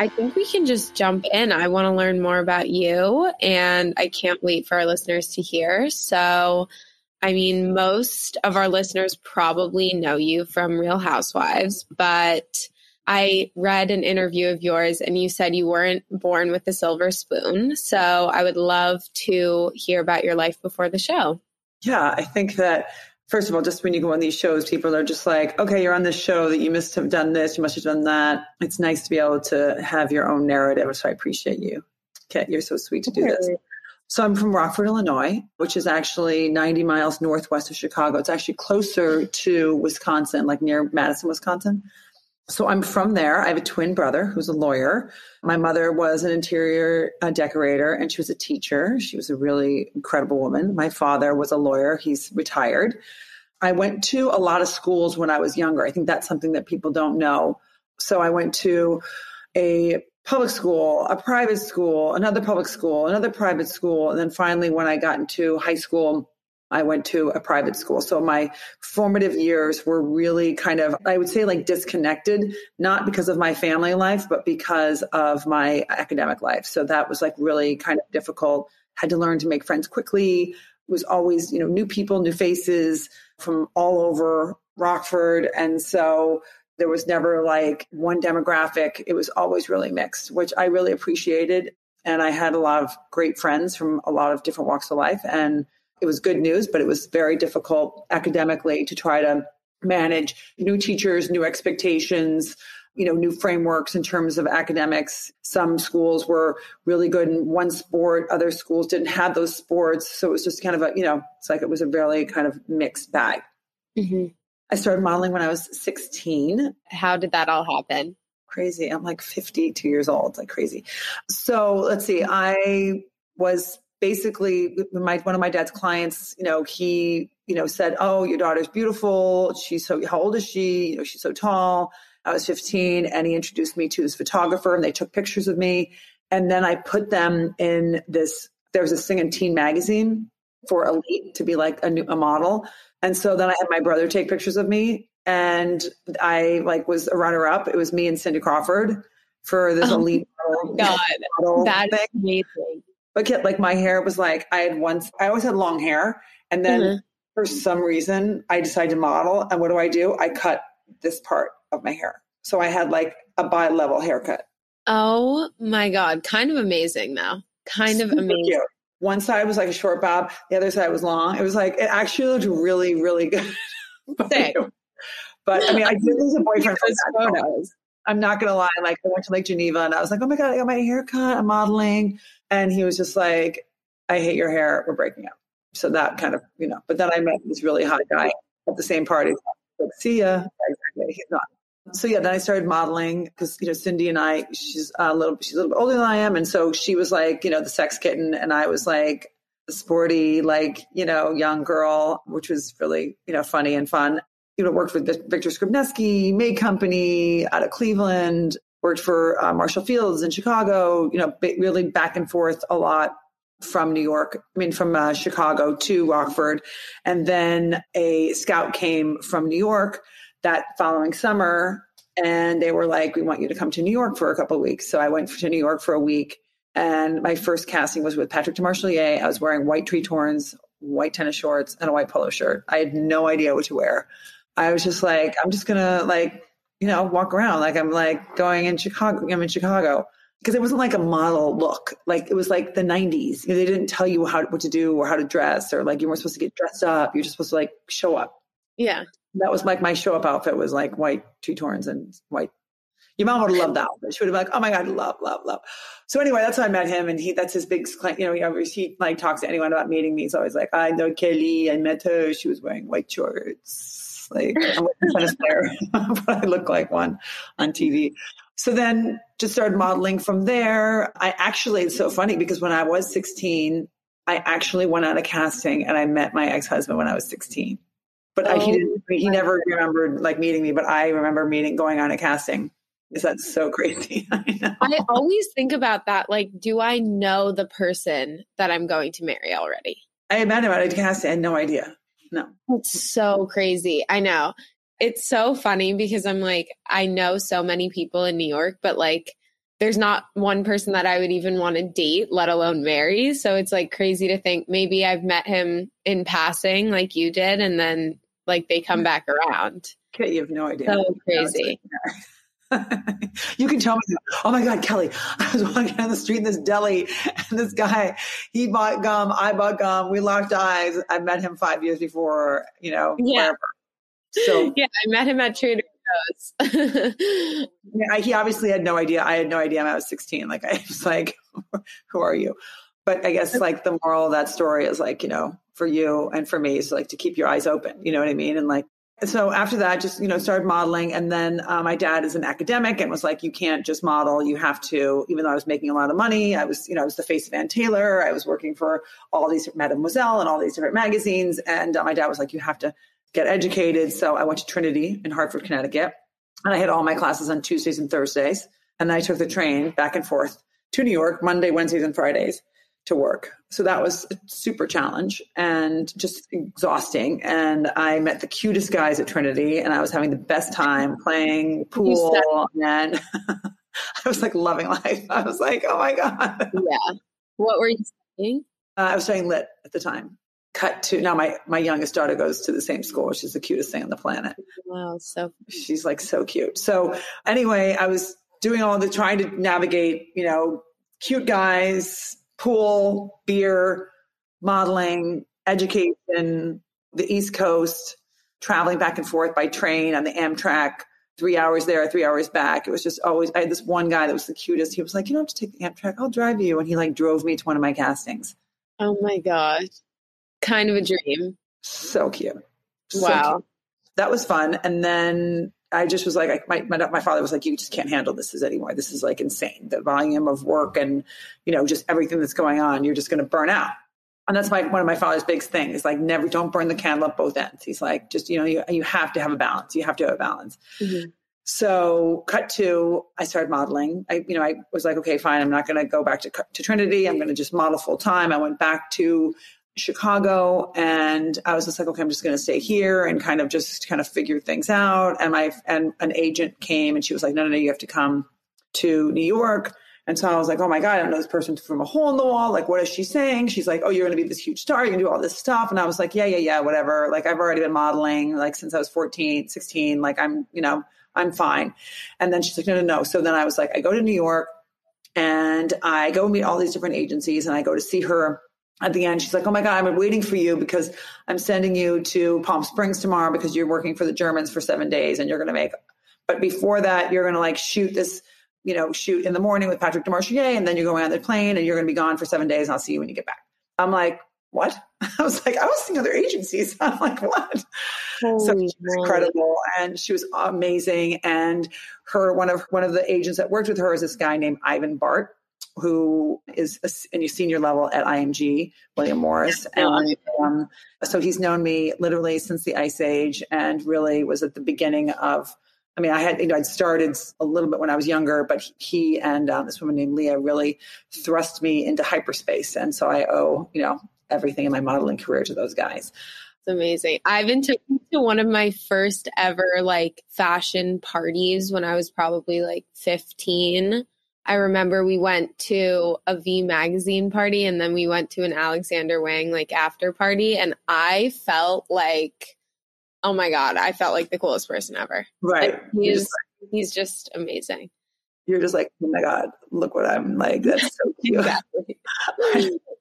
I think we can just jump in. I want to learn more about you, and I can't wait for our listeners to hear. So, I mean, most of our listeners probably know you from Real Housewives, but I read an interview of yours and you said you weren't born with a silver spoon. So, I would love to hear about your life before the show. Yeah, I think that first of all, just when you go on these shows, people are just like, okay, you're on this show that you must have done this, you must have done that. It's nice to be able to have your own narrative. So I appreciate you. Kit, you're so sweet to do this. So I'm from Rockford, Illinois, which is actually 90 miles northwest of Chicago. It's actually closer to Wisconsin, like near Madison, Wisconsin. So I'm from there. I have a twin brother who's a lawyer. My mother was an interior uh, decorator and she was a teacher. She was a really incredible woman. My father was a lawyer. He's retired. I went to a lot of schools when I was younger. I think that's something that people don't know. So I went to a public school, a private school, another public school, another private school. And then finally, when I got into high school, I went to a private school. So my formative years were really kind of, I would say like disconnected, not because of my family life, but because of my academic life. So that was like really kind of difficult. Had to learn to make friends quickly. Was always, you know, new people, new faces from all over Rockford. And so there was never like one demographic. It was always really mixed, which I really appreciated. And I had a lot of great friends from a lot of different walks of life. And it was good news, but it was very difficult academically to try to manage new teachers, new expectations, you know, new frameworks in terms of academics. Some schools were really good in one sport, other schools didn't have those sports. So it was just kind of a, you know, it's like it was a really kind of mixed bag. Mm-hmm. I started modeling when I was 16. How did that all happen? Crazy. I'm like 52 years old. It's like crazy. So let's see. I was basically my one of my dad's clients you know he you know said oh your daughter's beautiful. She's so how old is she? You know she's so tall. I was 15 and he introduced me to this photographer and they took pictures of me. And then i put them in this there was a thing in teen magazine for elite to be like a, new, a model. And so then i had my brother take pictures of me and i like was a runner up. It was me and cindy crawford for this oh elite model, God, model amazing but Kit, like my hair was like I had once I always had long hair, and then mm-hmm. for some reason I decided to model. And what do I do? I cut this part of my hair, so I had like a bi-level haircut. Oh my god, kind of amazing though. Kind of amazing. Cute. One side was like a short bob, the other side was long. It was like it actually looked really, really good. but, but I mean, I did lose a boyfriend for photos. I'm not gonna lie. Like I went to Lake Geneva and I was like, oh my god, I got my haircut. I'm modeling, and he was just like, I hate your hair. We're breaking up. So that kind of, you know. But then I met this really hot guy at the same party. Like, see ya. Exactly. He's not. So yeah, then I started modeling because you know Cindy and I, she's a little, she's a little bit older than I am, and so she was like, you know, the sex kitten, and I was like the sporty, like you know, young girl, which was really you know funny and fun you know, worked with Victor Skrebneski, May Company out of Cleveland, worked for uh, Marshall Fields in Chicago, you know, really back and forth a lot from New York, I mean, from uh, Chicago to Rockford. And then a scout came from New York that following summer and they were like, we want you to come to New York for a couple of weeks. So I went to New York for a week. And my first casting was with Patrick Demarchelier. I was wearing white Tretorns, white tennis shorts, and a white polo shirt. I had no idea what to wear. I was just like, I'm just gonna like, you know, walk around like I'm like going in Chicago. I'm in Chicago because it wasn't like a model look. Like it was like the 90s. You know, they didn't tell you how what to do or how to dress or like you weren't supposed to get dressed up. You're just supposed to like show up. Yeah. That was like my show up outfit was like white Tretorns and white. Your mom would have loved that. She would have been like, "Oh my god, love, love, love." So anyway, that's how I met him, and he that's his big, you know, he, he like talks to anyone about meeting me. He's always like, "I know Kelly. I met her. She was wearing white shorts." Like I'm a tennis player, but I look like one on TV. so then just started modeling from there. I actually, it's so funny because when I was 16, I actually went on a casting and I met my ex husband when I was 16. But oh, I, he, oh, didn't, he never remembered like meeting me, but I remember meeting, going on a casting. Is that so crazy? I, I always think about that. Like, do I know the person that I'm going to marry already? I met him at a casting. I had no idea. No. It's so crazy. I know. It's so funny because I'm like, I know so many people in New York, but like, there's not one person that I would even want to date, let alone marry. So it's like crazy to think maybe I've met him in passing like you did, and then like they come mm. back around. Okay, you have no idea. So crazy. You can tell me, oh my God, Kelly, I was walking down the street in this deli and this guy, he bought gum, I bought gum, we locked eyes. I met him five years before, you know, yeah. Wherever. So yeah, I met him at Trader Joe's. yeah, he obviously had no idea. I had no idea I was 16. Like I was like, who are you? But I guess like the moral of that story is like, you know, for you and for me is like to keep your eyes open. You know what I mean? And like so after that, just you know, started modeling, and then uh, my dad is an academic and was like, "You can't just model. You have to." Even though I was making a lot of money, I was, you know, I was the face of Ann Taylor. I was working for all these Mademoiselle and all these different magazines, and uh, my dad was like, "You have to get educated." So I went to Trinity in Hartford, Connecticut, and I had all my classes on Tuesdays and Thursdays, and I took the train back and forth to New York Monday, Wednesdays, and Fridays to work. So that was a super challenge and just exhausting. And I met the cutest guys at Trinity and I was having the best time playing pool. And I was like loving life. I was like, oh my God. Yeah. What were you studying? Uh, I was studying lit at the time. Cut to now, my, my youngest daughter goes to the same school. She's the cutest thing on the planet. Wow. So she's like so cute. So anyway, I was doing all the trying to navigate, you know, cute guys, pool, beer, modeling, education, the East Coast, traveling back and forth by train on the Amtrak, three hours there, three hours back. It was just always, I had this one guy that was the cutest. He was like, you don't have to take the Amtrak, I'll drive you. And he like drove me to one of my castings. Oh my gosh. Kind of a dream. So cute. So wow. Cute. That was fun. And then I just was like, I, my, my, my father was like, you just can't handle this anymore. This is like insane. The volume of work and, you know, just everything that's going on, you're just going to burn out. And that's my, one of my father's big things, like never, don't burn the candle at both ends. He's like, just, you know, you, you have to have a balance. You have to have a balance. Mm-hmm. So cut to, I started modeling. I, you know, I was like, okay, fine. I'm not going to go back to, to Trinity. I'm going to just model full time. I went back to Chicago and I was just like, okay, I'm just going to stay here and kind of just kind of figure things out. And my, and an agent came and she was like, no, no, no, you have to come to New York. And so I was like, oh my God, I don't know this person from a hole in the wall. Like, what is she saying? She's like, oh, you're going to be this huge star. You're going to do all this stuff. And I was like, yeah, yeah, yeah, whatever. Like, I've already been modeling like since I was 14, 16. Like, I'm, you know, I'm fine. And then she's like, no, no, no. So then I was like, I go to New York and I go meet all these different agencies and I go to see her at the end, she's like, Oh my God, I'm waiting for you because I'm sending you to Palm Springs tomorrow because you're working for the Germans for seven days and you're going to make, but before that, you're going to like shoot this, you know, shoot in the morning with Patrick Demarchelier and then you're going on the plane and you're going to be gone for seven days and I'll see you when you get back. I'm like, what? I was like, I was seeing other agencies. I'm like, what? Holy so she was incredible, and she was amazing. And her one of one of the agents that worked with her is this guy named Ivan Bart, who is a, a senior level at IMG, William Morris. And um, so he's known me literally since the Ice Age and really was at the beginning of. I mean, I had, you know, I'd started a little bit when I was younger, but he and um, this woman named Leah really thrust me into hyperspace. And so I owe, you know, everything in my modeling career to those guys. It's amazing. I've been to, to one of my first ever like fashion parties when I was probably like 15 I remember we went to a V magazine party and then we went to an Alexander Wang like after party and I felt like oh my god, I felt like the coolest person ever. Right. Like, he's just, he's just amazing. You're just like, oh my god, look what I'm like. That's so cute. exactly.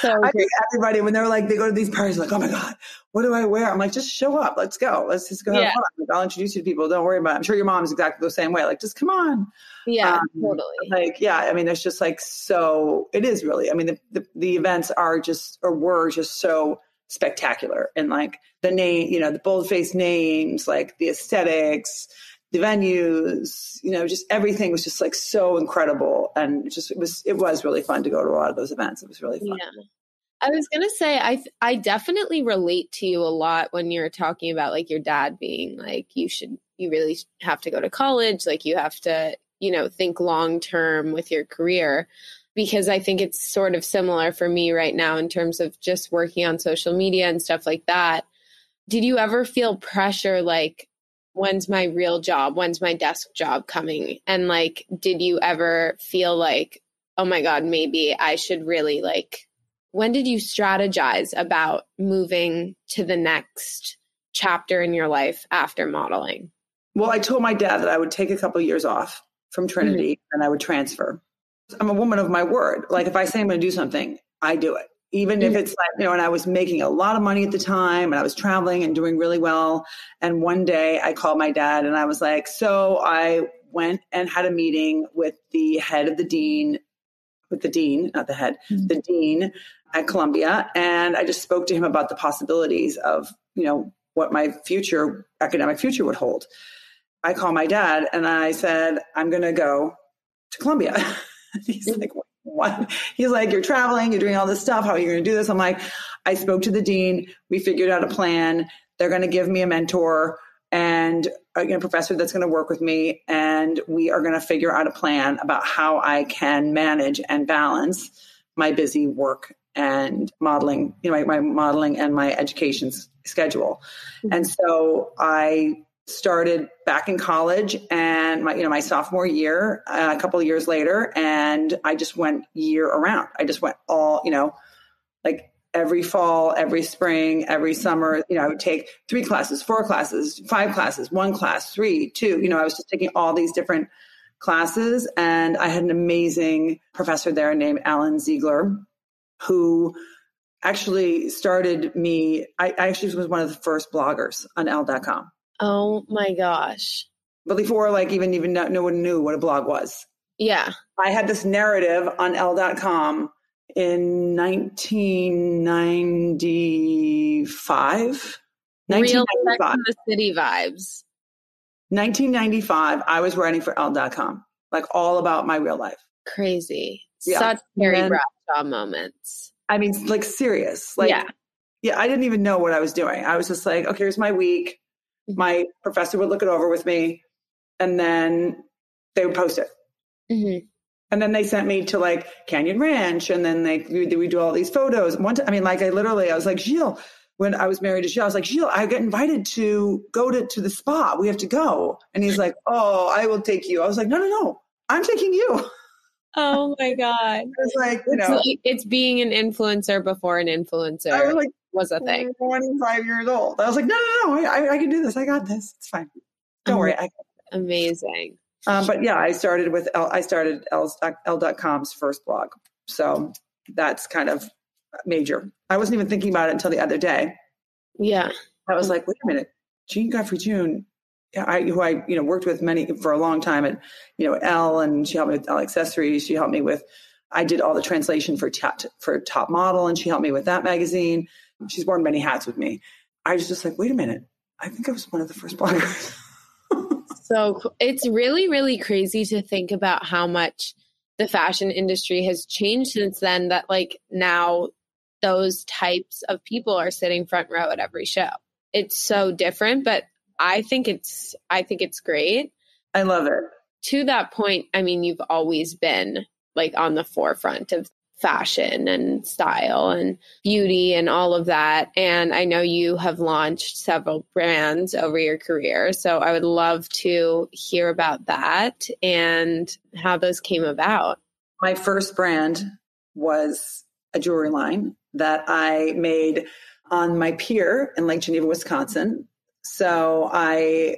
So I think everybody when they're like they go to these parties like oh my god what do I wear? I'm like just show up. Let's go. Let's just go have yeah. fun. Like, I'll introduce you to people. Don't worry about it. I'm sure your mom's exactly the same way. Like just come on. Yeah um, totally. like yeah I mean it's just like so it is really I mean the, the, the events are just or were just so spectacular. And like the name you know the bold faced names like the aesthetics the venues, you know, just everything was just like so incredible. And just, it was, it was really fun to go to a lot of those events. It was really fun. Yeah. I was gonna say I I definitely relate to you a lot when you're talking about like your dad being like you should you really have to go to college like you have to you know think long term with your career because I think it's sort of similar for me right now in terms of just working on social media and stuff like that. Did you ever feel pressure like when's my real job? When's my desk job coming? And like did you ever feel like oh my god, maybe I should really like when did you strategize about moving to the next chapter in your life after modeling? Well, I told my dad that I would take a couple of years off from Trinity mm-hmm. and I would transfer. I'm a woman of my word. Like if I say I'm going to do something, I do it. Even mm-hmm. if it's like, you know, and I was making a lot of money at the time and I was traveling and doing really well. And one day I called my dad and I was like, so I went and had a meeting with the head of the dean, with the dean, not the head, mm-hmm. the dean at Columbia. And I just spoke to him about the possibilities of, you know, what my future, academic future would hold. I called my dad and I said, I'm going to go to Columbia. He's like, what? What he's like, you're traveling, you're doing all this stuff. How are you going to do this? I'm like, I spoke to the dean. We figured out a plan. They're going to give me a mentor and a professor that's going to work with me. And we are going to figure out a plan about how I can manage and balance my busy work and modeling, you know, my, my modeling and my education schedule. Mm-hmm. And so I started back in college and my, you know, my sophomore year, uh, a couple of years later, and I just went year around. I just went all, you know, like every fall, every spring, every summer, you know, I would take three classes, four classes, five classes, one class, three, two, you know, I was just taking all these different classes and I had an amazing professor there named Alan Ziegler who actually started me. I, I actually was one of the first bloggers on Elle.com. Oh my gosh. But before, like, even even no, no one knew what a blog was. Yeah. I had this narrative on Elle.com in 1995. Real Sex the City vibes. 1995, I was writing for Elle.com, like all about my real life. Crazy. Yeah. Such Carrie Bradshaw moments. I mean, like serious. Like, yeah. yeah, I didn't even know what I was doing. I was just like, okay, here's my week. Mm-hmm. My professor would look it over with me, and then they would post it. Mm-hmm. And then they sent me to like Canyon Ranch, and then they we do all these photos. One time, I mean, like I literally, I was like, Gilles, when I was married to Gilles, I was like, Gilles, I get invited to go to, to the spa. We have to go. And he's like, Oh, I will take you. I was like, No, no, no, I'm taking you. Oh my God. It's like, you know, it's, like, it's being an influencer before an influencer I was, like, was a thing. 25 years old. I was like, no, no, no, I, I can do this. I got this. It's fine. Don't worry. I Amazing. Um, but yeah, I started with L, I started L, Elle.com's first blog. So that's kind of major. I wasn't even thinking about it until the other day. Yeah. I was like, wait a minute. Jean Godfrey June I, who I, you know, worked with many for a long time at, you know, Elle and she helped me with Elle accessories. She helped me with, I did all the translation for top, for Top Model, and she helped me with that magazine. She's worn many hats with me. I was just like, wait a minute, I think I was one of the first bloggers. so it's really, really crazy to think about how much the fashion industry has changed since then. That like now those types of people are sitting front row at every show. It's so different, but I think it's I think it's great. I love it. To that point, I mean, you've always been like on the forefront of fashion and style and beauty and all of that. And I know you have launched several brands over your career. So I would love to hear about that and how those came about. My first brand was a jewelry line that I made on my pier in Lake Geneva, Wisconsin. So I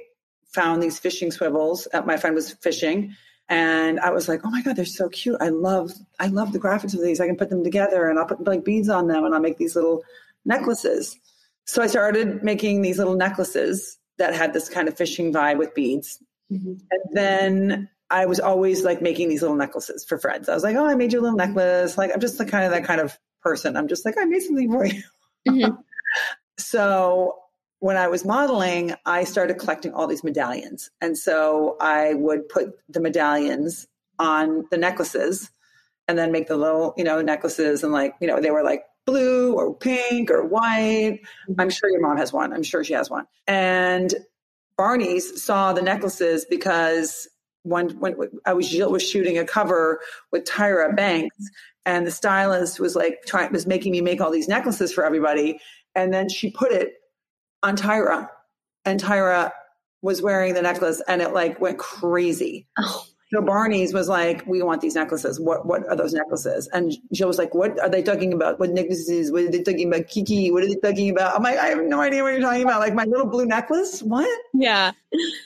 found these fishing swivels. Uh, my friend was fishing and I was like, "Oh my god, they're so cute! I love, I love the graphics of these. I can put them together, and I'll put like beads on them, and I'll make these little necklaces." So I started making these little necklaces that had this kind of fishing vibe with beads, mm-hmm. and then I was always like making these little necklaces for friends. I was like, "Oh, I made you a little necklace." Like I'm just the kind of that kind of person. I'm just like, "I made something for you." Mm-hmm. so when I was modeling, I started collecting all these medallions. And so I would put the medallions on the necklaces and then make the little, you know, necklaces and like, you know, they were like blue or pink or white. Mm-hmm. I'm sure your mom has one. I'm sure she has one. And Barney's saw the necklaces because when when I was was shooting a cover with Tyra Banks, and the stylist was like trying was making me make all these necklaces for everybody, and then she put it on Tyra, and Tyra was wearing the necklace, and it like went crazy. Oh. So Barney's was like, "We want these necklaces. What what are those necklaces?" And Jill was like, "What are they talking about? What necklaces? What are they talking about? Kiki? What are they talking about?" I'm like, "I have no idea what you're talking about. Like my little blue necklace? What?" Yeah.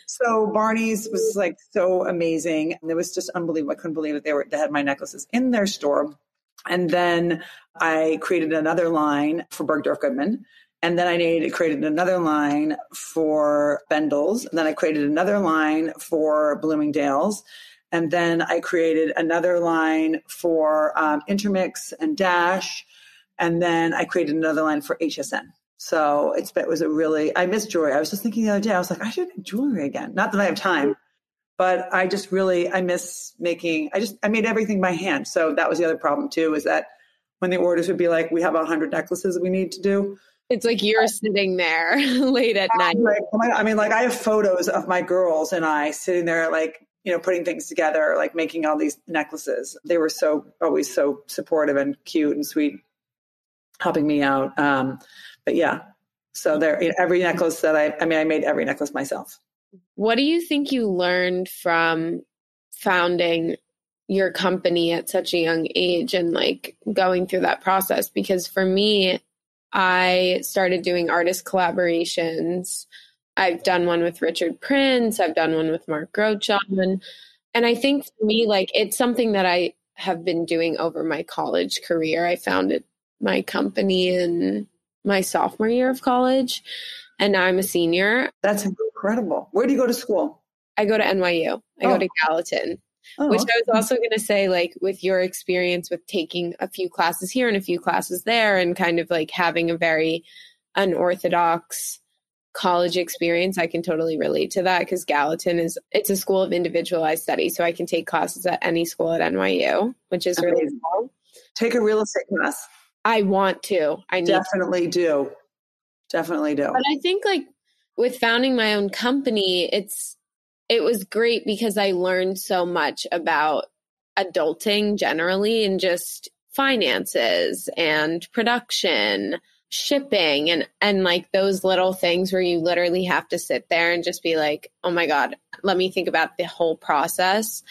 So Barney's was like so amazing, and it was just unbelievable. I couldn't believe that they were they had my necklaces in their store. And then I created another line for Bergdorf Goodman and then I needed, created another line for Bendel's. And then I created another line for Bloomingdale's. And then I created another line for um, Intermix and Dash. And then I created another line for HSN. So it's, it was a really, I miss jewelry. I was just thinking the other day, I was like, I should make jewelry again. Not that I have time, but I just really, I miss making, I just, I made everything by hand. So that was the other problem too, is that when the orders would be like, we have a hundred necklaces that we need to do. It's like you're sitting there late at night. Like, I mean, like I have photos of my girls and I sitting there, like, you know, putting things together, like making all these necklaces. They were so always so supportive and cute and sweet, helping me out. Um, but yeah, so there, you know, every necklace that I, I mean, I made every necklace myself. What do you think you learned from founding your company at such a young age and like going through that process? Because for me, I started doing artist collaborations. I've done one with Richard Prince, I've done one with Mark Grotjahn. And I think for me, like it's something that I have been doing over my college career. I founded my company in my sophomore year of college, and now I'm a senior. That's incredible. Where do you go to school? I go to NYU. I oh. go to Gallatin. Oh, Which I was also going to say, like, with your experience with taking a few classes here and a few classes there, and kind of like having a very unorthodox college experience, I can totally relate to that because Gallatin is it's a school of individualized study, so I can take classes at any school at NYU, which is really cool. Take a real estate class. I want to. I definitely to. do. Definitely do. But I think like with founding my own company, it's it was great because I learned so much about adulting generally and just finances and production shipping and and like those little things where you literally have to sit there and just be like oh my god let me think about the whole process.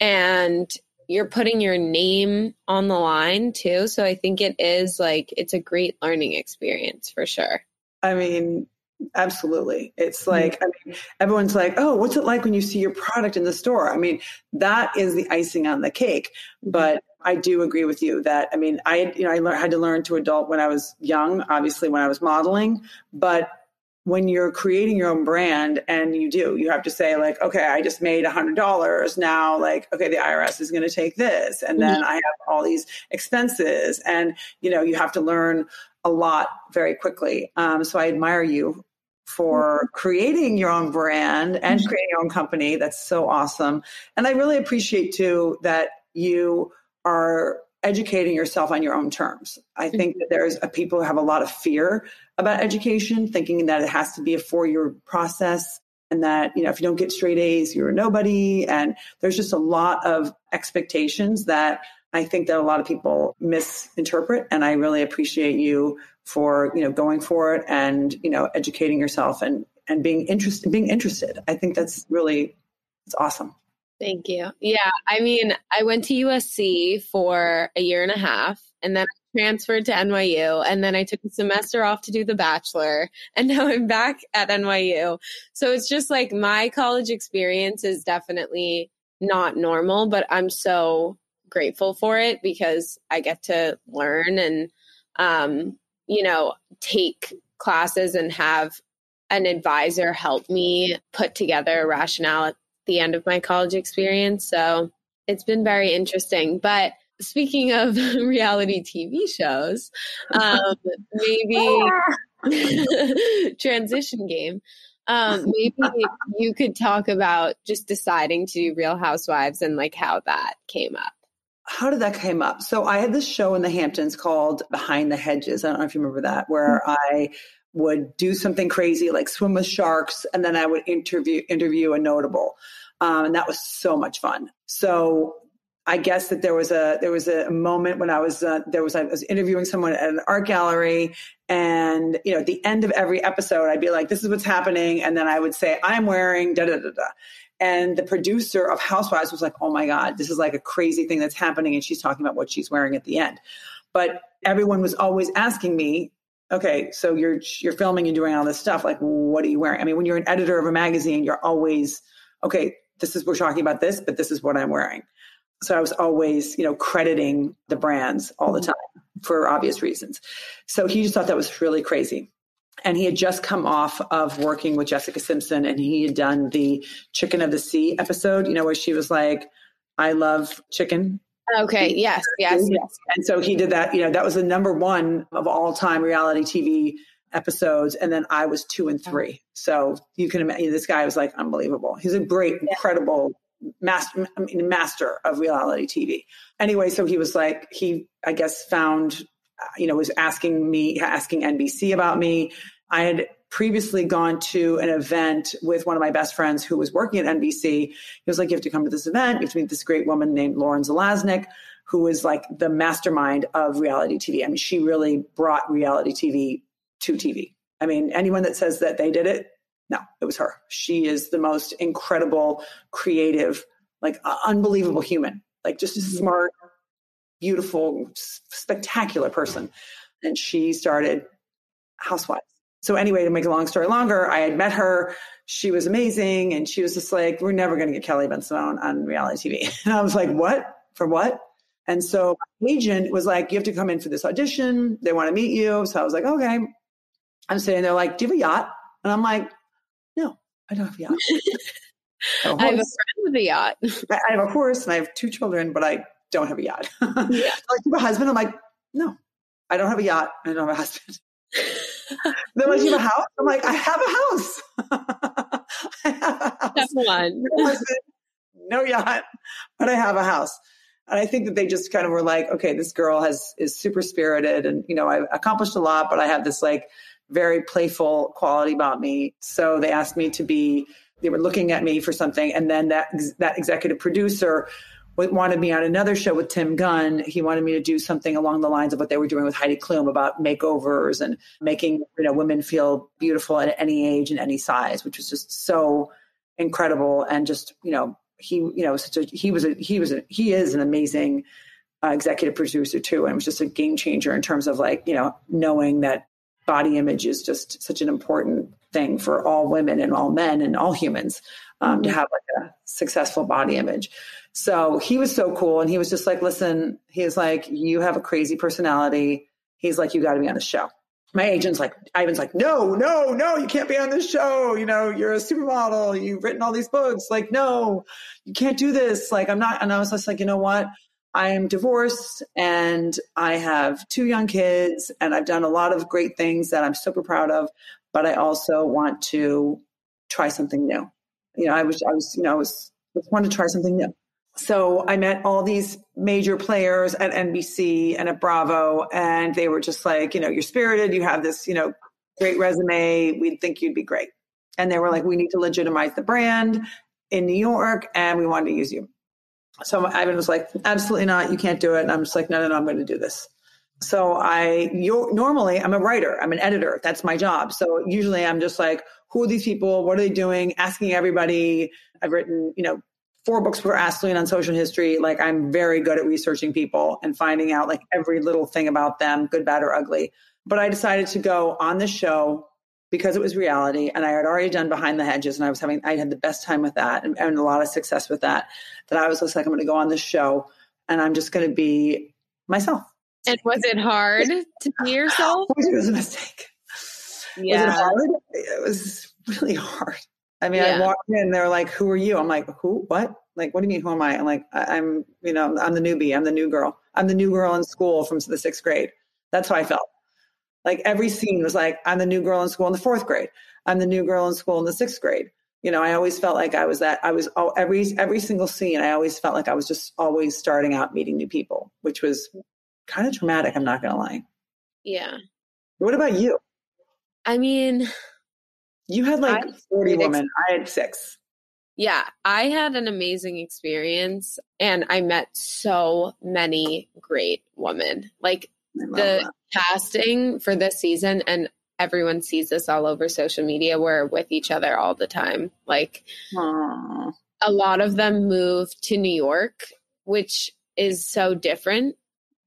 And you're putting your name on the line too so i think it is like it's a great learning experience for sure. I mean Absolutely. It's like, I mean, everyone's like, oh, what's it like when you see your product in the store? I mean, that is the icing on the cake. But I do agree with you that, I mean, I, you know, I le- had to learn to adult when I was young, obviously when I was modeling, but when you're creating your own brand and you do, you have to say like, okay, I just made a hundred dollars. Now, like, okay, the IRS is going to take this. And then mm-hmm. I have all these expenses and, you know, you have to learn a lot very quickly. Um, so I admire you for creating your own brand and mm-hmm. creating your own company. That's so awesome. And I really appreciate too that you are educating yourself on your own terms. I think that there's a, people who have a lot of fear about education, thinking that it has to be a four year process and that, you know, if you don't get straight A's, you're a nobody. And there's just a lot of expectations that I think that a lot of people misinterpret. And I really appreciate you for you know going for it and you know educating yourself and and being interested being interested. I think that's really it's awesome. Thank you. Yeah i mean i went to usc for a year and a half and then transferred to nyu and then i took a semester off to do the bachelor and now i'm back at nyu so it's just like my college experience is definitely not normal but i'm so grateful for it because i get to learn and um, you know, take classes and have an advisor help me put together a rationale at the end of my college experience. So it's been very interesting. But speaking of reality TV shows, um, maybe transition game. Um, maybe you could talk about just deciding to do Real Housewives and like how that came up. How did that came up? So I had this show in the Hamptons called Behind the Hedges. I don't know if you remember that, where mm-hmm. I would do something crazy like swim with sharks, and then I would interview interview a notable, um, and that was so much fun. So I guess that there was a there was a moment when I was uh, there was I was interviewing someone at an art gallery, and you know at the end of every episode I'd be like, "This is what's happening," and then I would say, "I'm wearing da da da da," and the producer of Housewives was like, "Oh my god, this is like a crazy thing that's happening," and she's talking about what she's wearing at the end. But everyone was always asking me, "Okay, so you're you're filming and doing all this stuff. Like, what are you wearing?" I mean, when you're an editor of a magazine, you're always okay. This is we're talking about this, but this is what I'm wearing. So I was always, you know, crediting the brands all the mm-hmm. time for obvious reasons. So he just thought that was really crazy. And he had just come off of working with Jessica Simpson and he had done the Chicken of the Sea episode, you know, where she was like, I love chicken. Okay. Yes. Yes. Yes. And so he did that, you know, that was the number one of all time reality TV episodes. And then I was two and three. So you can imagine this guy was like unbelievable. He's a great, incredible master, I mean, master of reality TV. Anyway, so he was like, he, I guess, found, you know, was asking me, asking NBC about me. I had previously gone to an event with one of my best friends who was working at NBC. He was like, you have to come to this event. You have to meet this great woman named Lauren Zalaznick, who is like the mastermind of reality TV. I mean, she really brought reality TV to TV. I mean, anyone that says that they did it no, it was her. She is the most incredible, creative, like uh, unbelievable human, like just mm-hmm. smart, beautiful, spectacular person. And she started Housewives. So anyway, to make a long story longer, I had met her. She was amazing, and she was just like, "We're never going to get Kelly Bensimon on, on reality TV." And I was like, "What? For what?" And so my agent was like, "You have to come in for this audition. They want to meet you." So I was like, "Okay." I'm sitting there like, "Do you have a yacht?" And I'm like, no, I don't have a yacht. I have have a friend with a yacht. I have a horse and I have two children, but I don't have a yacht. yeah. like, you have a husband? I'm like, no, I don't have a yacht. I don't have a husband. They're like, you have a house? I'm like, I have a house. I have a house. That's one. No, husband, no yacht, but I have a house. And I think that they just kind of were like, okay, this girl has is super spirited, and you know, I've accomplished a lot, but I have this like very playful quality about me. So they asked me to be, they were looking at me for something. And then that, that executive producer wanted me on another show with Tim Gunn. He wanted me to do something along the lines of what they were doing with Heidi Klum about makeovers and making, you know, women feel beautiful at any age and any size, which was just so incredible. And just, you know, he, you know, such a, he was a, he was a, he is an amazing uh, executive producer too. And was just a game changer in terms of like, you know, knowing that body image is just such an important thing for all women and all men and all humans um, mm-hmm. to have like a successful body image. So he was so cool. And he was just like, listen, he's like, you have a crazy personality. He's like, you got to be on the show. My agent's like, Ivan's like, no, no, no, you can't be on this show. You know, you're a supermodel. You've written all these books. Like, no, you can't do this. Like, I'm not. And I was just like, you know what? I am divorced and I have two young kids and I've done a lot of great things that I'm super proud of, but I also want to try something new. You know, I was, I was, you know, I was, just wanted to try something new. So I met all these major players at NBC and at Bravo, and they were just like, you know, you're spirited, you have this, you know, great resume. We think you'd be great. And they were like, we need to legitimize the brand in New York and we wanted to use you. So Ivan was like, absolutely not. You can't do it. And I'm just like, no, no, no, I'm going to do this. So I, normally I'm a writer. I'm an editor. That's my job. So usually I'm just like, who are these people? What are they doing? Asking everybody. I've written, you know, four books for Ashley on social history. Like I'm very good at researching people and finding out like every little thing about them, good, bad, or ugly. But I decided to go on the show because it was reality and I had already done behind the hedges and I was having I had the best time with that and, and a lot of success with that that I was just like I'm going to go on this show and I'm just going to be myself. And was it hard to be yourself? it was a mistake. Yeah. Was it hard? It was really hard. I mean, yeah. I walked in, they're like, "Who are you?" I'm like, "Who? What? Like, what do you mean? Who am I?" I'm like, I- "I'm, you know, I'm the newbie. I'm the new girl. I'm the new girl in school from the sixth grade." That's how I felt. Like every scene was like, I'm the new girl in school in the fourth grade. I'm the new girl in school in the sixth grade. You know, I always felt like I was that. I was oh, every every single scene. I always felt like I was just always starting out meeting new people, which was kind of traumatic. I'm not going to lie. Yeah. What about you? I mean, you had like 40 women. I had six. Yeah, I had an amazing experience and I met so many great women. Like the that. casting for this season and everyone sees this all over social media. We're with each other all the time. Like Aww. a lot of them moved to New York, which is so different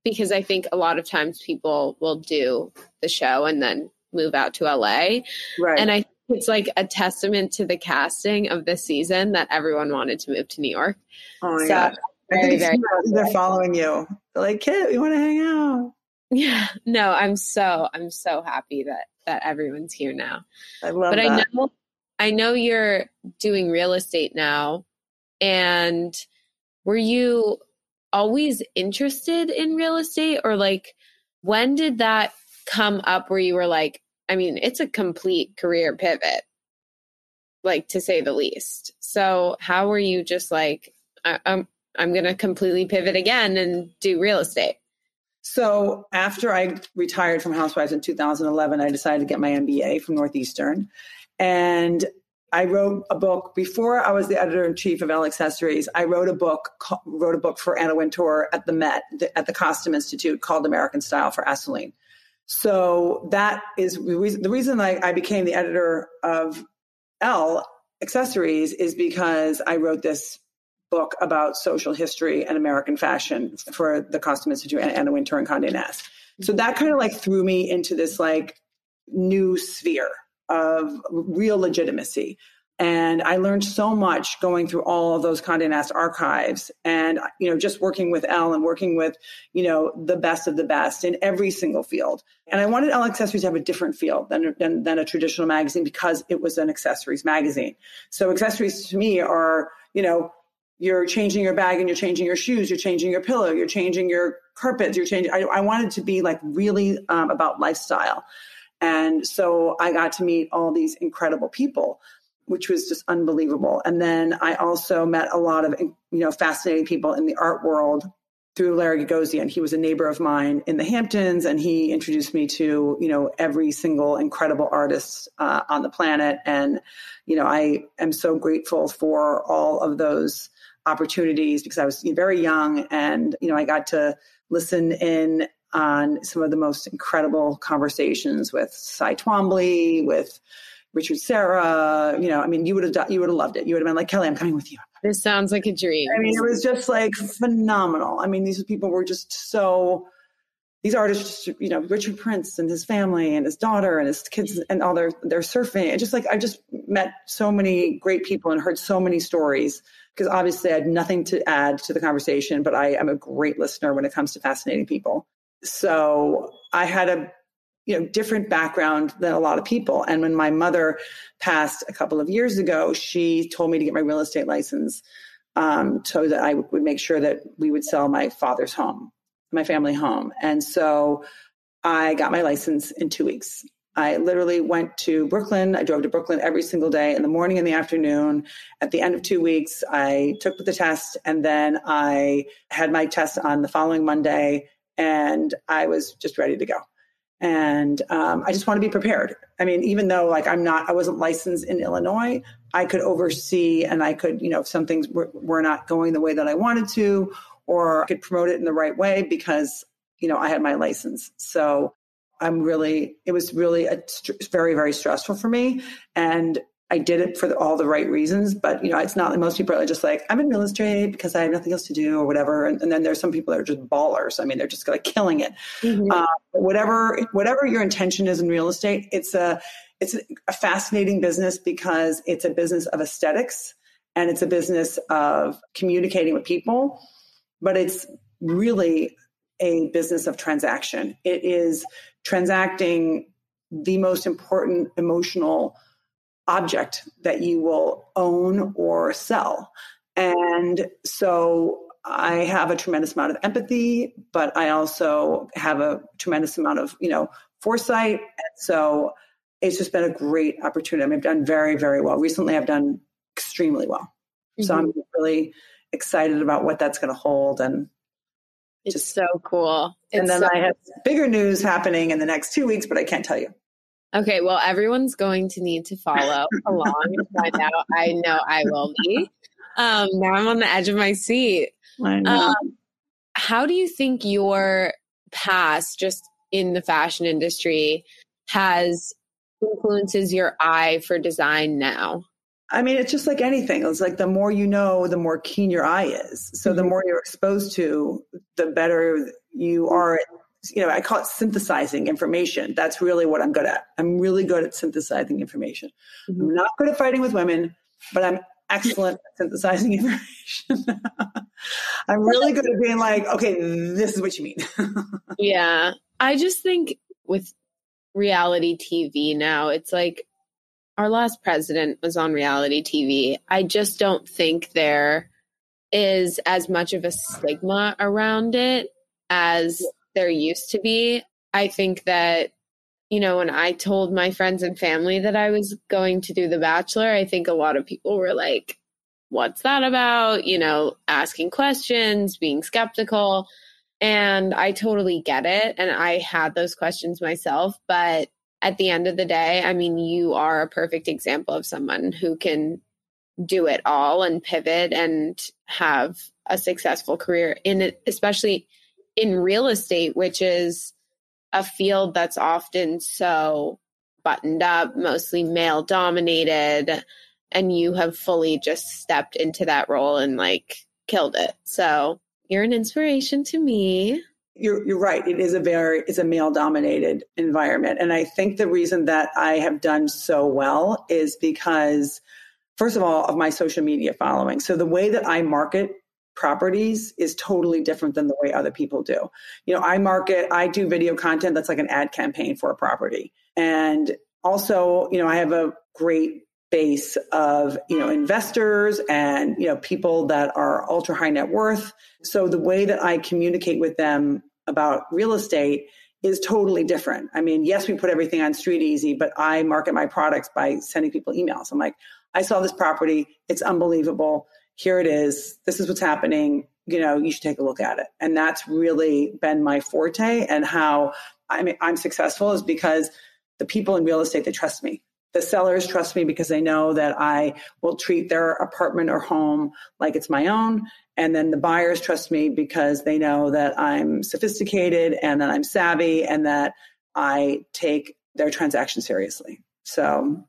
because I think a lot of times people will do the show and then move out to LA. Right. And I it's like a testament to the casting of this season that everyone wanted to move to New York. Oh my so, god. Very, very they're following you. They're like, kid, we want to hang out. Yeah. No, I'm so I'm so happy that that everyone's here now. I love but that. I know I know you're doing real estate now. And were you always interested in real estate or like when did that come up where you were like, I mean, it's a complete career pivot, like to say the least. So, how were you just like, I, I'm I'm to completely pivot again and do real estate? So, after I retired from Housewives in 2011, I decided to get my MBA from Northeastern, and I wrote a book before I was the editor in chief of Elle Accessories. I wrote a book, wrote a book for Anna Wintour at the Met, at the Costume Institute, called American Style for Assouline. So that is the reason, the reason I, I became the editor of Elle Accessories is because I wrote this book about social history and American fashion for the Costume Institute and Anna Wintour and Condé Nast. So that kind of like threw me into this like new sphere of real legitimacy and I learned so much going through all of those Condé Nast archives and, you know, just working with Elle and working with, you know, the best of the best in every single field. And I wanted Elle Accessories to have a different field than, than, than a traditional magazine because it was an accessories magazine. So accessories to me are, you know, you're changing your bag and you're changing your shoes, you're changing your pillow, you're changing your carpets, you're changing. I, I wanted to be like really um, about lifestyle. And so I got to meet all these incredible people which was just unbelievable. And then I also met a lot of, you know, fascinating people in the art world through Larry Gagosian. He was a neighbor of mine in the Hamptons, and he introduced me to, you know, every single incredible artist uh, on the planet. And, you know, I am so grateful for all of those opportunities because I was very young and, you know, I got to listen in on some of the most incredible conversations with Cy Twombly, with Richard Serra, you know, I mean, you would have you would have loved it. You would have been like, Kelly, I'm coming with you. This sounds like a dream. I mean, it was just like phenomenal. I mean, these people were just so these artists, you know, Richard Prince and his family and his daughter and his kids and all their their surfing. And just like I just met so many great people and heard so many stories because obviously I had nothing to add to the conversation, but I am a great listener when it comes to fascinating people. So I had a you know different background than a lot of people. And when my mother passed a couple of years ago she told me to get my real estate license um, so that i would make sure that we would sell my father's home my family home. And so i got my license in two weeks. I literally went to brooklyn. I drove to brooklyn every single day in the morning and the afternoon. At the end of two weeks i took the test and then i had my test on the following monday and i was just ready to go. And um, i just want to be prepared. I mean even though like i'm not i wasn't licensed in illinois i could oversee and i could you know if some things were, were not going the way that i wanted to or I could promote it in the right way because you know i had my license. So i'm really it was really a, very very stressful for me. And I did it for the, all the right reasons, but you know, it's not. Most people are just like, I'm in real estate because I have nothing else to do or whatever. And, and then there's some people that are just ballers. I mean, they're just like killing it. Mm-hmm. Uh, whatever, whatever your intention is in real estate, it's a, it's a fascinating business because it's a business of aesthetics and it's a business of communicating with people, but it's really a business of transaction. It is transacting the most important emotional object that you will own or sell. And so I have a tremendous amount of empathy, but I also have a tremendous amount of, you know, foresight. And so it's just been a great opportunity. I mean, I've done very, very well. Recently, I've done extremely well. Mm-hmm. So I'm really excited about what that's going to hold. And it's just so cool. And then so- I have bigger news happening in the next two weeks, but I can't tell you. Okay, well, everyone's going to need to follow along and find out. I know I will be. Um, now I'm on the edge of my seat. Um, how do you think your past, just in the fashion industry, has influences your eye for design now? I mean, it's just like anything. It's like the more you know, the more keen your eye is. So the mm-hmm. more you're exposed to, the better you are at you know, I call it synthesizing information. That's really what I'm good at. I'm really good at synthesizing information. Mm-hmm. I'm not good at fighting with women, but I'm excellent at synthesizing information. I'm really good at being like, okay, this is what you mean. yeah. I just think with reality TV now, it's like our last president was on reality TV. I just don't think there is as much of a stigma around it as there used to be. I think that, you know, when I told my friends and family that I was going to do The Bachelor, I think a lot of people were like, what's that about? You know, asking questions, being skeptical. And I totally get it. And I had those questions myself. But at the end of the day, I mean, you are a perfect example of someone who can do it all and pivot and have a successful career in it, especially in real estate, which is a field that's often so buttoned up, mostly male dominated, and you have fully just stepped into that role and like killed it. So you're an inspiration to me. You're, you're right. It is a very it's a male dominated environment, and I think the reason that I have done so well is because, first of all, of my social media following. So the way that I market properties is totally different than the way other people do. You know, I market, I do video content that's like an ad campaign for a property. And also, you know, I have a great base of, you know, investors and, you know, people that are ultra high net worth. So the way that I communicate with them about real estate is totally different. I mean, yes, we put everything on StreetEasy, but I market my products by sending people emails. I'm like, I saw this property. It's unbelievable here it is. This is what's happening. You know, you should take a look at it. And that's really been my forte and how I mean, I'm successful is because the people in real estate, they trust me. The sellers trust me because they know that I will treat their apartment or home like it's my own. And then the buyers trust me because they know that I'm sophisticated and that I'm savvy and that I take their transaction seriously. So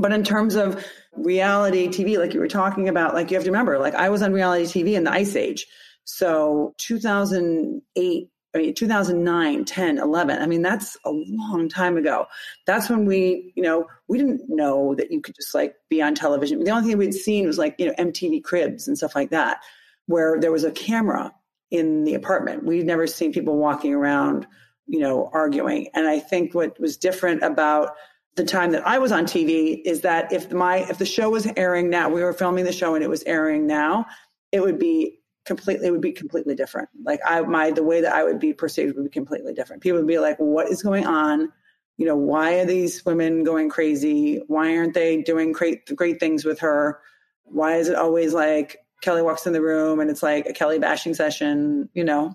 but in terms of reality TV, like you were talking about, like you have to remember, like I was on reality TV in the Ice Age. So 2008, I mean, 2009, 10, 11. I mean, that's a long time ago. That's when we, you know, we didn't know that you could just like be on television. The only thing we'd seen was like, you know, MTV Cribs and stuff like that, where there was a camera in the apartment. We'd never seen people walking around, you know, arguing. And I think what was different about the time that I was on TV is that if my if the show was airing now, we were filming the show and it was airing now, it would be completely it would be completely different. Like I my the way that I would be perceived would be completely different. People would be like, "What is going on? You know, why are these women going crazy? Why aren't they doing great great things with her? Why is it always like Kelly walks in the room and it's like a Kelly bashing session? You know,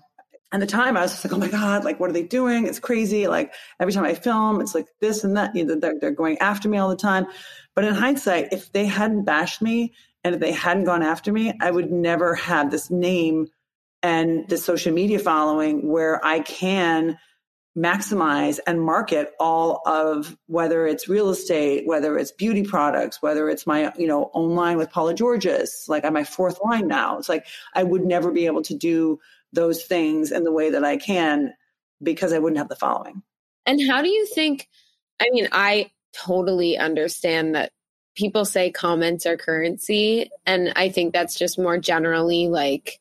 and the time I was just like, oh my God, like, what are they doing? It's crazy. Like every time I film, it's like this and that, you know, they're, they're going after me all the time. But in hindsight, if they hadn't bashed me and if they hadn't gone after me, I would never have this name and the social media following where I can maximize and market all of whether it's real estate, whether it's beauty products, whether it's my, you know, online with Paula Georges, like I'm my fourth line now. It's like I would never be able to do those things in the way that I can because I wouldn't have the following. And how do you think? I mean, I totally understand that people say comments are currency. And I think that's just more generally like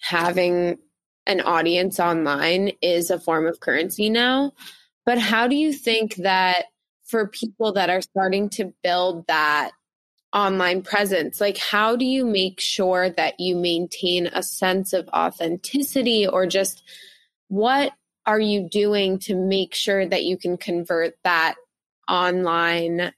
having an audience online is a form of currency now. But how do you think that for people that are starting to build that online presence. Like how do you make sure that you maintain a sense of authenticity or just what are you doing to make sure that you can convert that online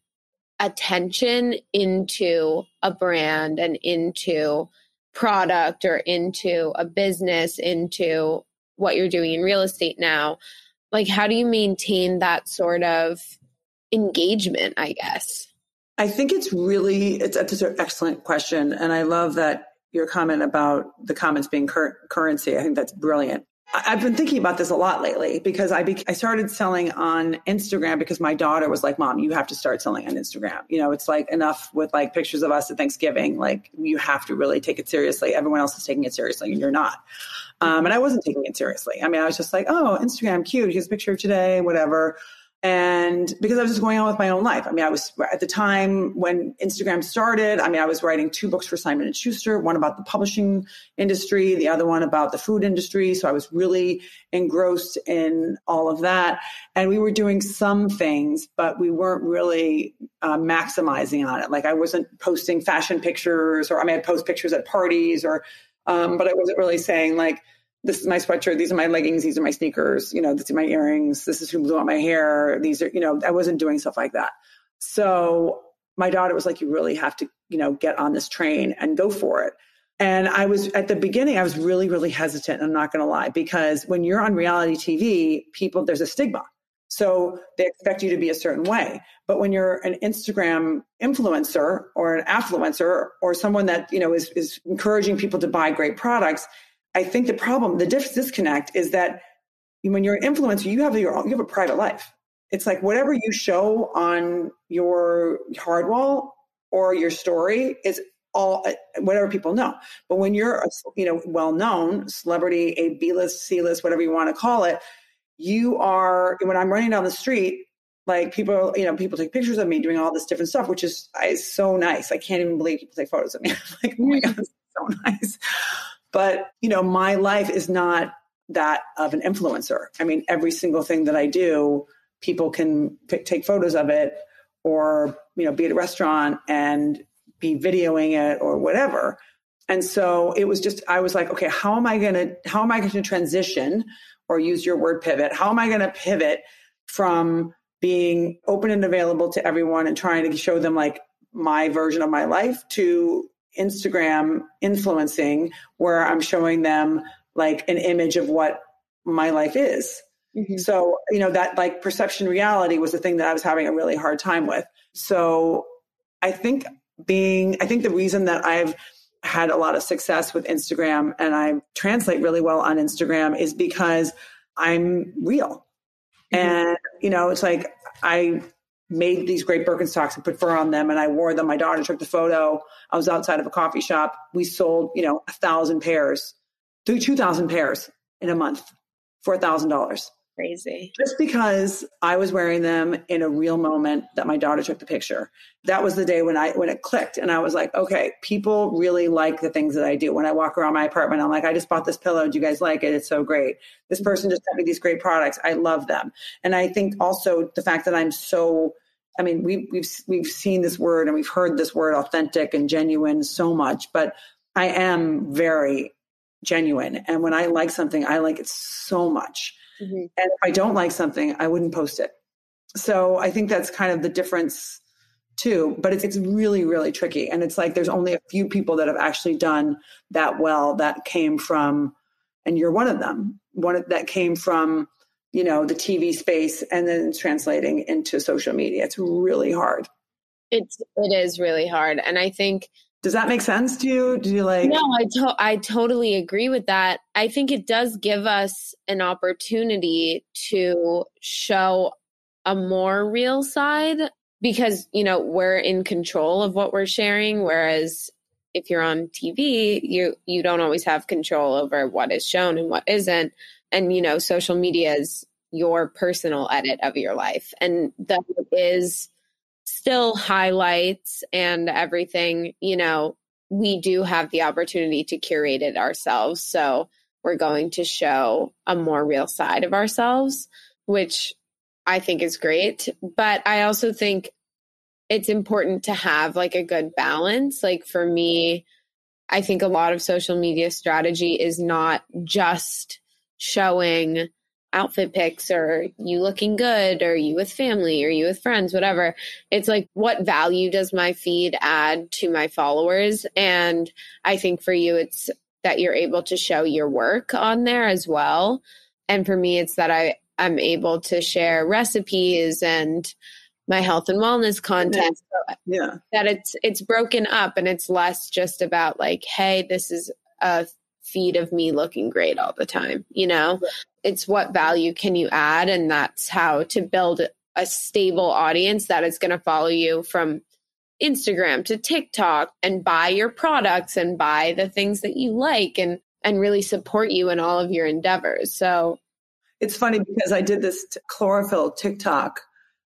attention into a brand and into product or into a business into what you're doing in real estate now? Like how do you maintain that sort of engagement i guess i think it's really it's, it's an excellent question and i love that your comment about the comments being cur- currency i think that's brilliant I've been thinking about this a lot lately because I I started selling on Instagram because my daughter was like, "Mom, you have to start selling on Instagram." You know, it's like enough with like pictures of us at Thanksgiving. Like, you have to really take it seriously. Everyone else is taking it seriously, and you're not. Um, and I wasn't taking it seriously. I mean, I was just like, "Oh, Instagram, cute. Here's a picture of today, whatever." And because I was just going on with my own life. I mean, I was at the time when Instagram started. I mean, I was writing two books for Simon and Schuster, one about the publishing industry, the other one about the food industry. So I was really engrossed in all of that, and we were doing some things, but we weren't really uh, maximizing on it. Like I wasn't posting fashion pictures, or I mean, I'd post pictures at parties, or um, but I wasn't really saying like this is my sweatshirt, these are my leggings, these are my sneakers, you know, these are my earrings, this is who blew out my hair, these are, you know, I wasn't doing stuff like that. So my daughter was like, you really have to, you know, get on this train and go for it. And I was at the beginning, I was really, really hesitant. I'm not going to lie, because when you're on reality TV, people, there's a stigma. So they expect you to be a certain way. But when you're an Instagram influencer or an affluencer or someone that, you know, is, is encouraging people to buy great products, I think the problem, the disconnect is that when you're an influencer, you have your you have a private life. It's like whatever you show on your hard wall or your story is all uh, whatever people know. But when you're a, you know well known celebrity, a B list, C list, whatever you want to call it, you are. When I'm running down the street, like people, you know, people take pictures of me doing all this different stuff, which is, is so nice. I can't even believe people take photos of me. like, oh my god, so nice. But, you know, my life is not that of an influencer. I mean, every single thing that I do, people can take photos of it or, you know, be at a restaurant and be videoing it or whatever. And so it was just, I was like, okay, how am I going to, how am I going to transition or use your word pivot? How am I going to pivot from being open and available to everyone and trying to show them like my version of my life to Instagram influencing where I'm showing them like an image of what my life is. Mm-hmm. So, you know, that like perception reality was the thing that I was having a really hard time with. So I think being, I think the reason that I've had a lot of success with Instagram and I translate really well on Instagram is because I'm real. Mm-hmm. And, you know, it's like I made these great Birkenstocks and put fur on them and I wore them. My daughter took the photo. I was outside of a coffee shop. We sold, you know, a thousand pairs, two thousand pairs in a month for a thousand dollars. Crazy. Just because I was wearing them in a real moment that my daughter took the picture. That was the day when I when it clicked and I was like, okay, people really like the things that I do. When I walk around my apartment, I'm like, I just bought this pillow. Do you guys like it? It's so great. This mm-hmm. person just sent me these great products. I love them. And I think also the fact that I'm so I mean, we, we've we've seen this word and we've heard this word authentic and genuine so much, but I am very genuine. And when I like something, I like it so much. Mm-hmm. And if I don't like something, I wouldn't post it. So I think that's kind of the difference too. But it's it's really really tricky, and it's like there's only a few people that have actually done that well. That came from, and you're one of them. One that came from you know the TV space, and then translating into social media. It's really hard. It's it is really hard, and I think does that make sense to you? Do you like? No, I to- I totally agree with that. I think it does give us an opportunity to show a more real side because you know we're in control of what we're sharing, whereas if you're on TV, you you don't always have control over what is shown and what isn't. And you know, social media is your personal edit of your life, and that is still highlights and everything, you know, we do have the opportunity to curate it ourselves. So we're going to show a more real side of ourselves, which I think is great. But I also think it's important to have like a good balance. Like for me, I think a lot of social media strategy is not just showing outfit pics or you looking good or you with family or you with friends, whatever. It's like, what value does my feed add to my followers? And I think for you, it's that you're able to show your work on there as well. And for me, it's that I, I'm able to share recipes and my health and wellness content. yeah. That it's it's broken up and it's less just about like, hey, this is a feed of me looking great all the time, you know? It's what value can you add and that's how to build a stable audience that is going to follow you from Instagram to TikTok and buy your products and buy the things that you like and and really support you in all of your endeavors. So it's funny because I did this chlorophyll TikTok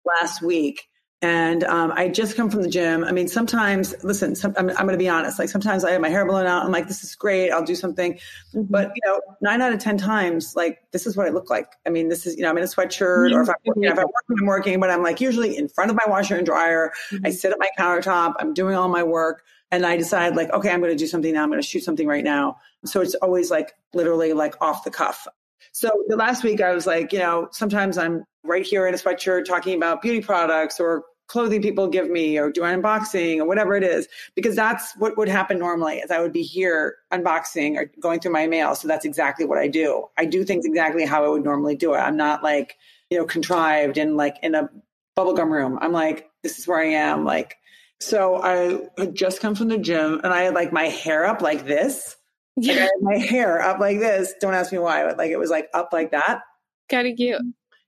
last week and um, I just come from the gym. I mean, sometimes, listen, some, I'm, I'm going to be honest. Like sometimes I have my hair blown out. I'm like, this is great. I'll do something. Mm-hmm. But you know, nine out of ten times, like this is what I look like. I mean, this is you know, I'm in a sweatshirt, mm-hmm. or if I'm, working, if I'm working, I'm working. But I'm like usually in front of my washer and dryer. Mm-hmm. I sit at my countertop. I'm doing all my work, and I decide like, okay, I'm going to do something now. I'm going to shoot something right now. So it's always like literally like off the cuff. So the last week I was like, you know, sometimes I'm right here in a sweatshirt talking about beauty products or clothing people give me or do an unboxing or whatever it is because that's what would happen normally is i would be here unboxing or going through my mail. So that's exactly what i do. I do things exactly how i would normally do it. I'm not like you know contrived and like in a bubblegum room. I'm like this is where i am like. So i had just come from the gym and i had like my hair up like this. Yeah. Like my hair up like this. Don't ask me why but like it was like up like that. Kind of cute.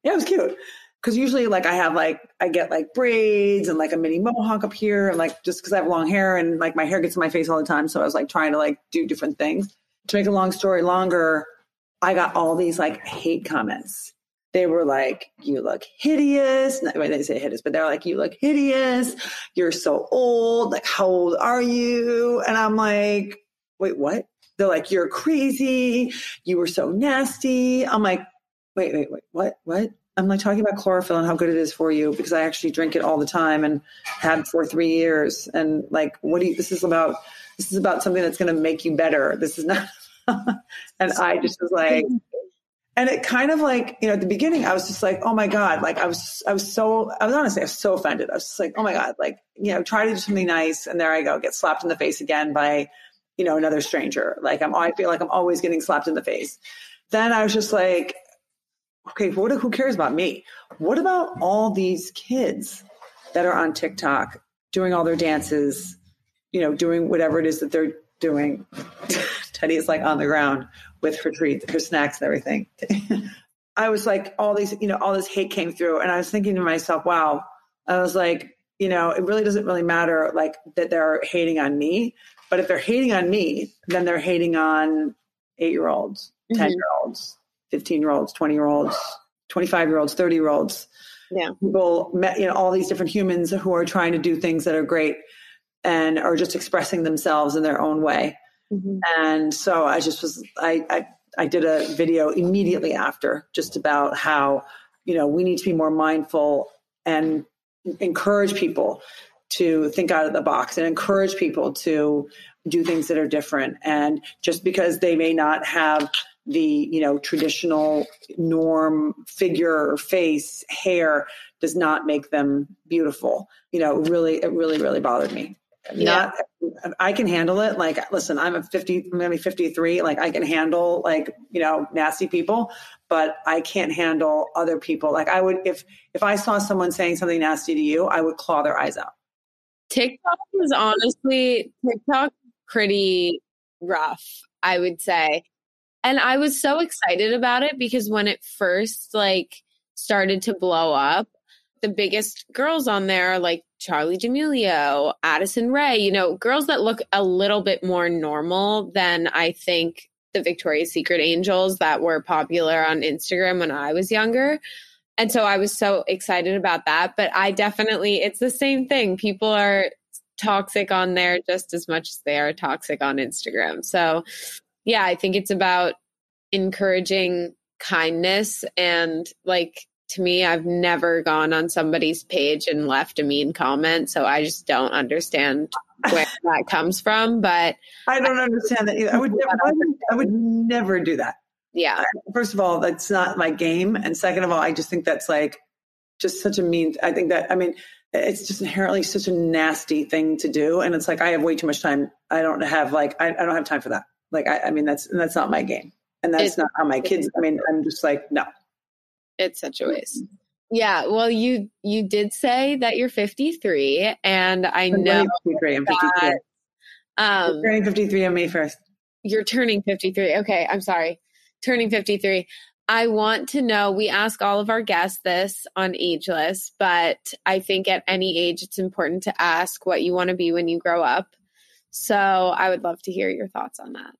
Yeah it was cute because usually like I have like I get like braids and like a mini mohawk up here and like just because I have long hair and like my hair gets in my face all the time. So I was like trying to like do different things. To make a long story longer, I got all these like hate comments. They were like, "You look hideous." Not, they say hideous, but they're like, "You look hideous. You're so old. Like, how old are you?" And I'm like, "Wait, what?" They're like, "You're crazy. You were so nasty." I'm like, "Wait, wait, wait. What? What?" I'm like talking about chlorophyll and how good it is for you because I actually drink it all the time and had for three years. And like, what do you, this is about, this is about something that's going to make you better. This is not, and I just was like, and it kind of like, you know, at the beginning, I was just like, oh my God, like I was, I was so, I was honestly, I was so offended. I was just like, oh my God, like, you know, try to do something nice. And there I go, get slapped in the face again by, you know, another stranger. Like I'm, I feel like I'm always getting slapped in the face. Then I was just like, okay, what, who cares about me? What about all these kids that are on TikTok doing all their dances, you know, doing whatever it is that they're doing? Teddy is like on the ground with her treats, her snacks and everything. I was like, all these, you know, all this hate came through. And I was thinking to myself, wow, I was like, you know, it really doesn't really matter like that they're hating on me. But if they're hating on me, then they're hating on eight year olds, mm-hmm. 10 year olds, 15 year olds, 20 year olds, 25 year olds, 30 year olds. Yeah. People met, you know, all these different humans who are trying to do things that are great and are just expressing themselves in their own way. Mm-hmm. And so I just was, I, I, I did a video immediately after just about how, you know, we need to be more mindful and encourage people to think out of the box and encourage people to do things that are different. And just because they may not have the you know traditional norm figure or face hair does not make them beautiful. You know really it really really bothered me. Yeah. not i can handle it. Like listen i'm a 50 i'm gonna be 53 like i can handle like you know nasty people but i can't handle other people. Like i would if if i saw someone saying something nasty to you i would claw their eyes out. Tiktok is honestly tiktok pretty rough i would say and I was so excited about it because when it first like started to blow up, the biggest girls on there like Charli D'Amelio, Addison Rae, you know, girls that look a little bit more normal than I think the Victoria's Secret angels that were popular on Instagram when I was younger. And so I was so excited about that. But I definitely, it's the same thing. People are toxic on there just as much as they are toxic on Instagram. So yeah, I think it's about encouraging kindness and like to me. I've never gone on somebody's page and left a mean comment. So I just don't understand where that comes from. But I don't understand that either. I would never, I would never do that. Yeah. First of all, that's not my game. And second of all, I just think that's like just such a mean, I think that, I mean, it's just inherently such a nasty thing to do. And it's like, I have way too much time. I don't have like, I, I don't have time for that. Like, I, I mean, that's, that's not my game. And that's it's, not how my kids, I mean, I'm just like, no. It's such a waste. Yeah, well, you you did say that you're 53, and I I'm know 53. I'm 53. That, um, I'm turning 53 on May 1st. You're turning 53. Okay, I'm sorry, turning 53. I want to know. We ask all of our guests this on Ageless, but I think at any age it's important to ask what you want to be when you grow up. So I would love to hear your thoughts on that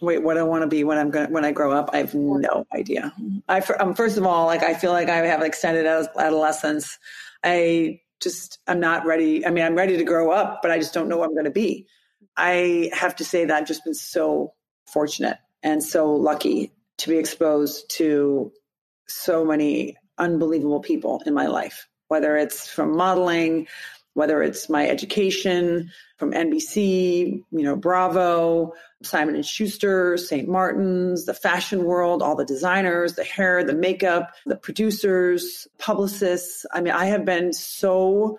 wait, what I want to be when I'm going when I grow up, I have no idea. I um, first of all, like I feel like I have extended adolescence. I just I'm not ready. I mean, I'm ready to grow up, but I just don't know what I'm going to be. I have to say that I've just been so fortunate and so lucky to be exposed to so many unbelievable people in my life, whether it's from modeling, whether it's my education from NBC, you know, Bravo, Simon and Schuster, St. Martin's, the fashion world, all the designers, the hair, the makeup, the producers, publicists. I mean, I have been so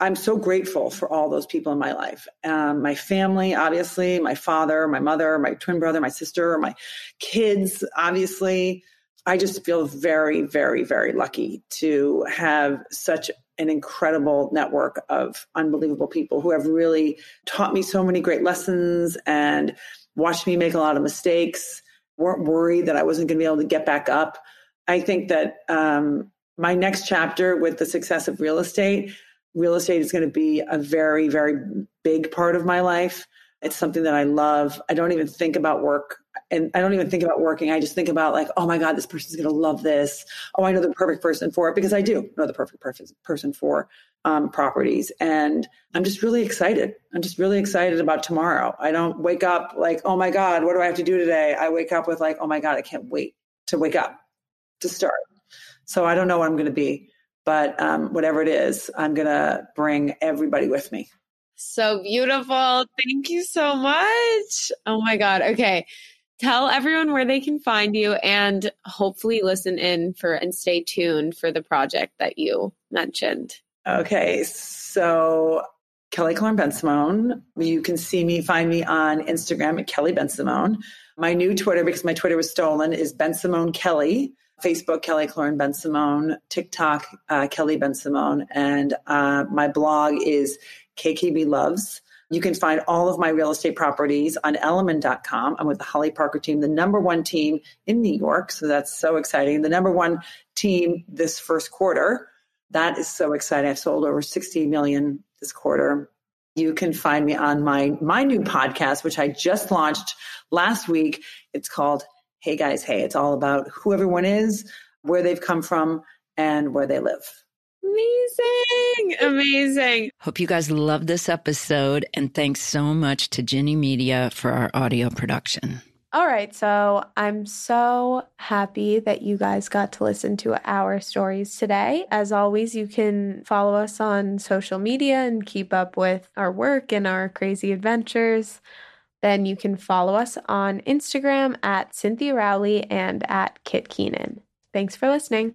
I'm so grateful for all those people in my life. Um, my family, obviously, my father, my mother, my twin brother, my sister, my kids, obviously. I just feel very, very, very lucky to have such an incredible network of unbelievable people who have really taught me so many great lessons and watched me make a lot of mistakes, weren't worried that I wasn't going to be able to get back up. I think that um, my next chapter with the success of real estate, real estate is going to be a very, very big part of my life. It's something that I love. I don't even think about work and I don't even think about working. I just think about like, oh my God, this person's going to love this. Oh, I know the perfect person for it because I do know the perfect person for um, properties. And I'm just really excited. I'm just really excited about tomorrow. I don't wake up like, oh my God, what do I have to do today? I wake up with like, oh my God, I can't wait to wake up to start. So I don't know what I'm going to be, but um, whatever it is, I'm going to bring everybody with me. So beautiful. Thank you so much. Oh my God. Okay tell everyone where they can find you and hopefully listen in for and stay tuned for the project that you mentioned. Okay, so Kelly Killoren Bensimon. You can see me, find me on Instagram at Kelly Bensimon. My new Twitter, because my Twitter was stolen, is Bensimon Kelly. Facebook, Kelly Killoren Bensimon. TikTok, uh, Kelly Bensimon. And uh, my blog is KKB Loves. You can find all of my real estate properties on elliman.com. I'm with the Holly Parker team, the number one team in New York. So that's so exciting. The number one team this first quarter. That is so exciting. I've sold over 60 million this quarter. You can find me on my my new podcast, which I just launched last week. It's called Hey Guys Hey. It's all about who everyone is, where they've come from, and where they live. Amazing. Amazing. Hope you guys love this episode. And thanks so much to Ginny Media for our audio production. All right. So I'm so happy that you guys got to listen to our stories today. As always, you can follow us on social media and keep up with our work and our crazy adventures. Then you can follow us on Instagram at Cynthia Rowley and at Kit Keenan. Thanks for listening.